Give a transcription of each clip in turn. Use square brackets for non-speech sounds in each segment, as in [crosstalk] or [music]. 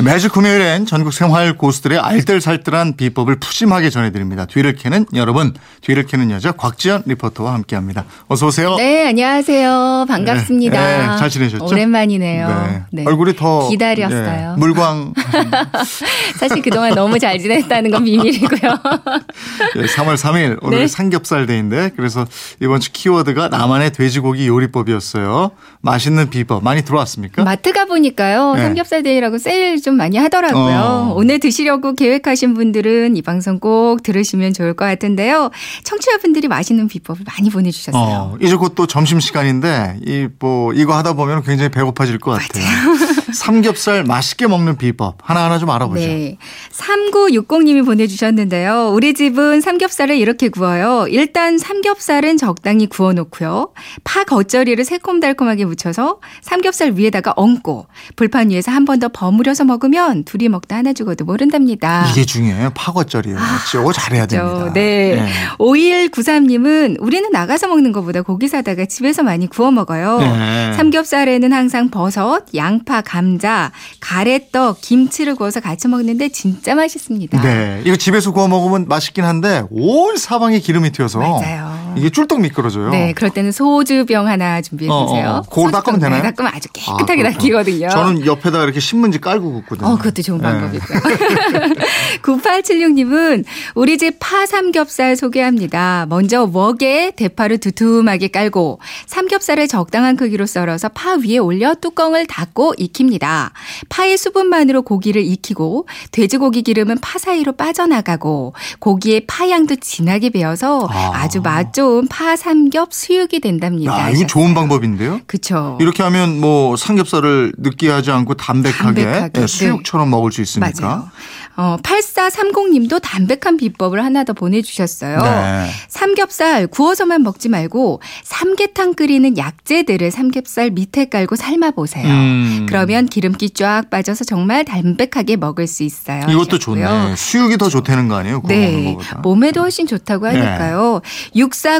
매주 금요일엔 전국 생활 고수들의 알뜰살뜰한 비법을 푸짐하게 전해드립니다. 뒤를 캐는 여러분, 뒤를 캐는 여자 곽지연 리포터와 함께합니다. 어서 오세요. 네, 안녕하세요. 반갑습니다. 네, 네, 잘 지내셨죠? 오랜만이네요. 네. 얼굴이 더 기다렸어요. 예, 물광. [laughs] 사실 그동안 너무 잘 지냈다는 건 비밀이고요. 예, 3월 3일 오늘 네. 삼겹살 데이인데 그래서 이번 주 키워드가 나만의 돼지고기 요리법이었어요. 맛있는 비법 많이 들어왔습니까? 마트 가 보니까요. 네. 삼겹살 데이라고 세일 좀 많이 하더라고요. 어. 오늘 드시려고 계획하신 분들은 이 방송 꼭 들으시면 좋을 것 같은데요. 청취자분들이 맛있는 비법을 많이 보내주셨어요. 어, 이제 곧 또 점심 시간인데 이 뭐 이거 하다 보면 굉장히 배고파질 것 같아요. 삼겹살 맛있게 먹는 비법 하나하나 좀 알아보죠. 네. 3960님이 보내주셨는데요. 우리 집은 삼겹살을 이렇게 구워요. 일단 삼겹살은 적당히 구워놓고요. 파 겉절이를 새콤달콤하게 묻혀서 삼겹살 위에다가 얹고 불판 위에서 한 번 더 버무려서 먹으면 둘이 먹다 하나 죽어도 모른답니다. 이게 중요해요. 파 겉절이에요. 저거 잘해야 그렇죠. 됩니다. 네. 5193님은 우리는 나가서 먹는 것보다 고기 사다가 집에서 많이 구워 먹어요. 네. 삼겹살에는 항상 버섯, 양파, 감 자, 가래떡, 김치를 구워서 같이 먹는데 진짜 맛있습니다. 네. 이거 집에서 구워 먹으면 맛있긴 한데 온 사방에 기름이 튀어서 맞아요. 이게 쫄떡 미끄러져요. 네, 그럴 때는 소주병 하나 준비해 어, 주세요. 어. 그걸 닦으면 되나요? 닦으면 아주 아, 깨끗하게 그렇구나. 닦이거든요. 저는 옆에다가 이렇게 신문지 깔고 굽거든요. 어, 그것도 좋은 네. 방법이고요. [laughs] 9876님은 우리 집 파 삼겹살 소개합니다. 먼저 웍에 대파를 두툼하게 깔고 삼겹살을 적당한 크기로 썰어서 파 위에 올려 뚜껑을 닫고 익힙니다. 파의 수분만으로 고기를 익히고 돼지고기 기름은 파 사이로 빠져나가고 고기의 파향도 진하게 배어서 아. 아주 맛 좋은 파 삼겹 수육이 된답니다. 야, 이거 좋은 방법인데요. 그쵸. 이렇게 하면 뭐 삼겹살을 느끼하지 않고 담백하게, 담백하게, 예, 수육처럼 먹을 수 있으니까. 맞아요. 어, 8430님도 담백한 비법을 하나 더 보내주셨어요. 네. 삼겹살 구워서만 먹지 말고 삼계탕 끓이는 약재들을 삼겹살 밑에 깔고 삶아보세요. 음. 그러면 기름기 쫙 빠져서 정말 담백하게 먹을 수 있어요. 이것도 하셨고요. 좋네. 수육이 더 좋다는 거 아니에요? 네. 몸에도 훨씬 좋다고 하니까요.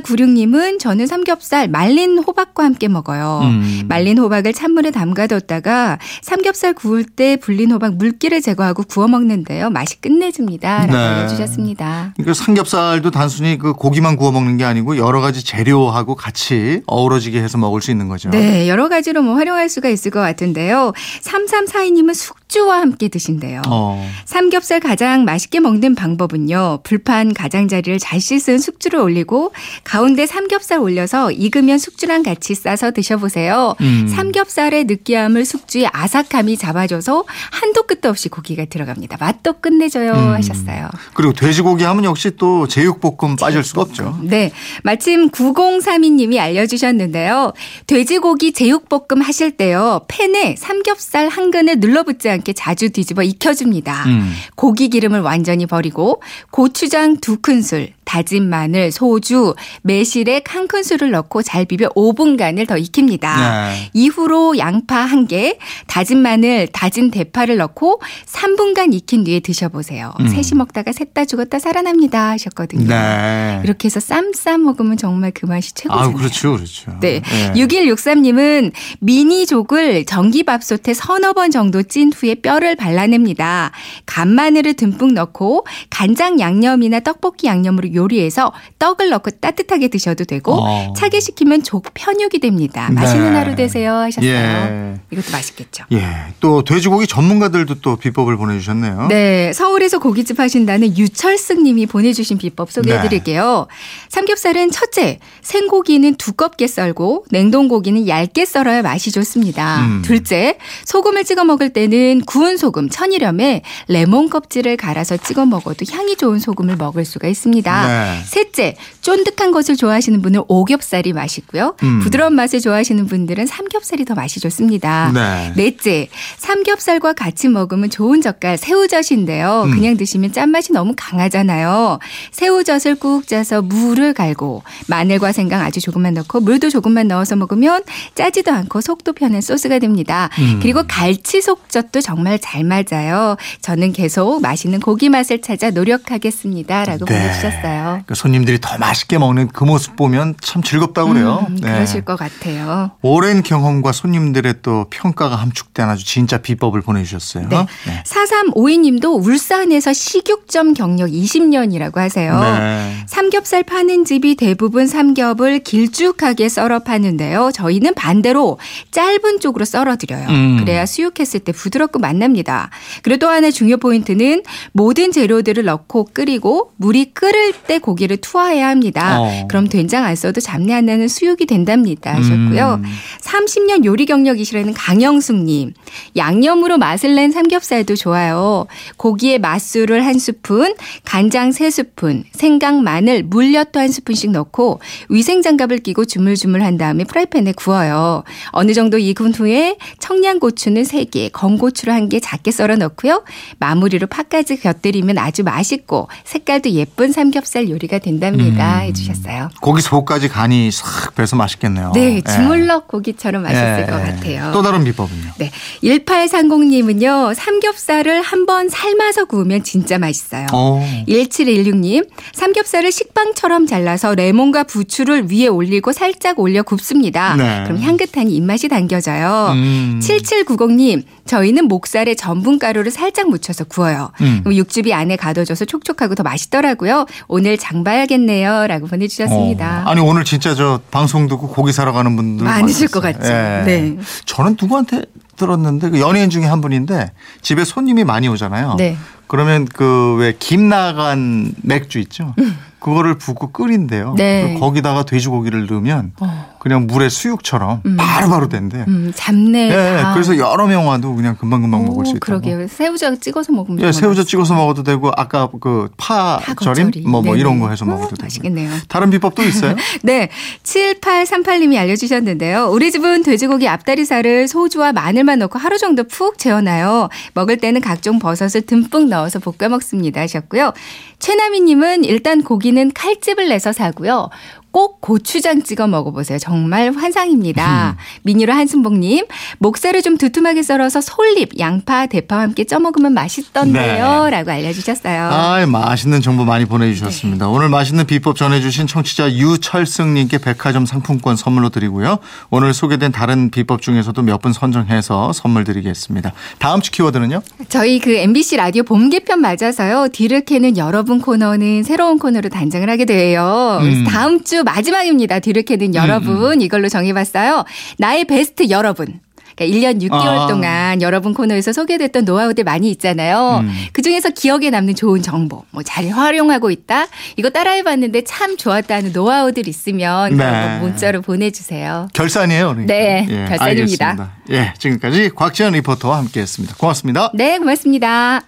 6496님은 저는 삼겹살 말린 호박과 함께 먹어요. 음. 말린 호박을 찬물에 담가뒀다가 삼겹살 구울 때 불린 호박 물기를 제거하고 구워 먹는데요. 맛이 끝내줍니다. 라고 네. 알려주셨습니다. 그러니까 삼겹살도 단순히 그 고기만 구워 먹는 게 아니고 여러 가지 재료하고 같이 어우러지게 해서 먹을 수 있는 거죠. 네, 여러 가지로 뭐 활용할 수가 있을 것 같은데요. 3342님은 숙 주와 함께 드신대요. 어. 삼겹살 가장 맛있게 먹는 방법은요. 불판 가장자리를 잘 씻은 숙주를 올리고 가운데 삼겹살 올려서 익으면 숙주랑 같이 싸서 드셔보세요. 음. 삼겹살의 느끼함을 숙주의 아삭함이 잡아줘서 한도 끝도 없이 고기가 들어갑니다. 맛도 끝내줘요 음. 하셨어요. 그리고 돼지고기 하면 역시 또 제육볶음 빠질 수가 없죠. 네. 마침 9032님이 알려주셨는데요. 돼지고기 제육볶음 하실 때요. 팬에 삼겹살 한 근을 눌러붙지 않게 자주 뒤집어 익혀줍니다. 음. 고기 기름을 완전히 버리고 고추장 두 큰술, 다진 마늘, 소주, 매실액 한 큰술을 넣고 잘 비벼 5분간을 더 익힙니다. 네. 이후로 양파 한 개, 다진 마늘, 다진 대파를 넣고 3분간 익힌 뒤에 드셔보세요. 음. 셋이 먹다가 셋다 죽었다 살아납니다 하셨거든요. 네. 이렇게 해서 쌈 싸 먹으면 정말 그 맛이 최고잖아요. 아, 그렇죠. 그렇죠. 네. 6163님은 미니족을 전기밥솥에 서너 번 정도 찐 후에 뼈를 발라냅니다. 간마늘을 듬뿍 넣고 간장 양념이나 떡볶이 양념으로 요리해서 떡을 넣고 따뜻하게 드셔도 되고 어. 차게 식히면 족 편육이 됩니다. 맛있는 네. 하루 되세요 하셨어요. 예. 이것도 맛있겠죠. 예. 또 돼지고기 전문가들도 또 비법을 보내주셨네요. 네, 서울에서 고깃집 하신다는 유철승 님이 보내주신 비법 소개해 드릴게요. 삼겹살은 첫째, 생고기는 두껍게 썰고 냉동고기는 얇게 썰어야 맛이 좋습니다. 음. 둘째, 소금을 찍어 먹을 때는 구운 소금, 천일염에 레몬 껍질을 갈아서 찍어 먹어도 향이 좋은 소금을 먹을 수가 있습니다. 네. 셋째, 쫀득한 것을 좋아하시는 분은 오겹살이 맛있고요. 음. 부드러운 맛을 좋아하시는 분들은 삼겹살이 더 맛이 좋습니다. 네. 넷째, 삼겹살과 같이 먹으면 좋은 젓갈 새우젓인데요. 음. 그냥 드시면 짠맛이 너무 강하잖아요. 새우젓을 꾹 짜서 무를 갈고 마늘과 생강 아주 조금만 넣고 물도 조금만 넣어서 먹으면 짜지도 않고 속도 편한 소스가 됩니다. 음. 그리고 갈치 속젓도 정말 잘 맞아요. 저는 계속 맛있는 고기 맛을 찾아 노력하겠습니다. 라고 네. 보내주셨어요. 맞아요. 그 손님들이 더 맛있게 먹는 그 모습 보면 참 즐겁다고 그래요. 음, 그러실 것 같아요. 오랜 경험과 손님들의 또 평가가 함축된 아주 진짜 비법을 보내주셨어요. 네. 4352님도 울산에서 식육점 경력 20년이라고 하세요. 네. 삼겹살 파는 집이 대부분 삼겹을 길쭉하게 썰어 파는데요. 저희는 반대로 짧은 쪽으로 썰어 드려요. 음. 그래야 수육했을 때 부드럽고 맛납니다. 그리고 또 하나 중요 포인트는 모든 재료들을 넣고 끓이고 물이 끓을 때 고기를 투하해야 합니다. 어. 그럼 된장 안 써도 잡내 안 나는 수육이 된답니다 하셨고요. 음. 30년 요리 경력이시라는 강영숙님. 양념으로 맛을 낸 삼겹살도 좋아요. 고기에 맛술을 한 스푼, 간장 세 스푼, 생강, 마늘, 물엿도 한 스푼씩 넣고 위생장갑을 끼고 주물주물 한 다음에 프라이팬에 구워요. 어느 정도 익은 후에 청양고추는 3개, 건고추를 한 개 작게 썰어 넣고요. 마무리로 파까지 곁들이면 아주 맛있고 색깔도 예쁜 삼겹살 요리가 된답니다. 음. 해주셨어요. 고기 속까지 간이 싹 배서 맛있겠네요. 네, 예. 주물럭 고기처럼 맛있을 예, 것 예. 같아요. 또 다른 비법은요? 네. 1830님은요, 삼겹살을 한번 삶아서 구우면 진짜 맛있어요. 어. 1716님, 삼겹살을 식빵처럼 잘라서 레몬과 부추를 위에 올리고 살짝 올려 굽습니다. 네. 그럼 향긋한 입맛이 당겨져요. 음. 7790님, 저희는 목살에 전분 가루를 살짝 묻혀서 구워요. 음. 그럼 육즙이 안에 가둬져서 촉촉하고 더 맛있더라고요. 오늘 장 봐야겠네요. 라고 보내 주셨습니다. 어. 아니 오늘 진짜 저 방송 듣고 고기 사러 가는 분들 많으실 것. 같죠. 예. 네. 저는 누구한테 들었는데 그 연예인 중에 한 분인데 집에 손님이 많이 오잖아요. 네. 그러면 그 왜 김 나간 맥주 있죠. 그거를 붓고 끓인대요. 네. 거기다가 돼지고기를 넣으면 어. 그냥 물에 수육처럼 바로바로 된대. 음, 잡내. 예, 다. 그래서 여러 명 와도 그냥 금방금방 먹을 수 오, 있다고. 그러게요. 새우젓 찍어서 먹으면 예, 정말 새우젓. 찍어서 먹어도 되고 아까 그파파 절임. 뭐 뭐. 이런 거 해서 음, 먹어도 되고. 맛있겠네요. 다른 비법 또 있어요? [laughs] 네. 7838님이 알려주셨는데요. 우리 집은 돼지고기 앞다리살을 소주와 마늘만 넣고 하루 정도 푹 재워놔요. 먹을 때는 각종 버섯을 듬뿍 넣어 서 볶아 먹습니다. 하셨고요. 최나미님은 일단 고기는 칼집을 내서 사고요. 꼭 고추장 찍어 먹어보세요. 정말 환상입니다. 미니로 한순봉님, 목살을 좀 두툼하게 썰어서 솔잎, 양파, 대파와 함께 쪄 먹으면 맛있던데요. 네. 라고 알려주셨어요. 아, 맛있는 정보 많이 보내주셨습니다. 오늘 맛있는 비법 전해주신 청취자 유철승님께 백화점 상품권 선물로 드리고요. 오늘 소개된 다른 비법 중에서도 몇 분 선정해서 선물 드리겠습니다. 다음 주 키워드는요? 저희 그 MBC 라디오 봄 개편 맞아서요. 뒤를 캐는 여러분 코너는 새로운 코너로 단장을 하게 돼요. 그래서 음. 다음 주 마지막입니다. 뒤를 캐는 여러분 이걸로 정해봤어요. 나의 베스트 여러분. 그러니까 1년 6개월 아. 동안 여러분 코너에서 소개됐던 노하우들 많이 있잖아요. 음. 그중에서 기억에 남는 좋은 정보, 뭐 잘 활용하고 있다. 이거 따라해봤는데 참 좋았다는 노하우들 있으면 네. 문자로 보내주세요. 결산이에요. 그러니까. 네, 결산입니다. 알겠습니다. 예, 지금까지 곽지연 리포터와 함께했습니다. 고맙습니다. 네, 고맙습니다.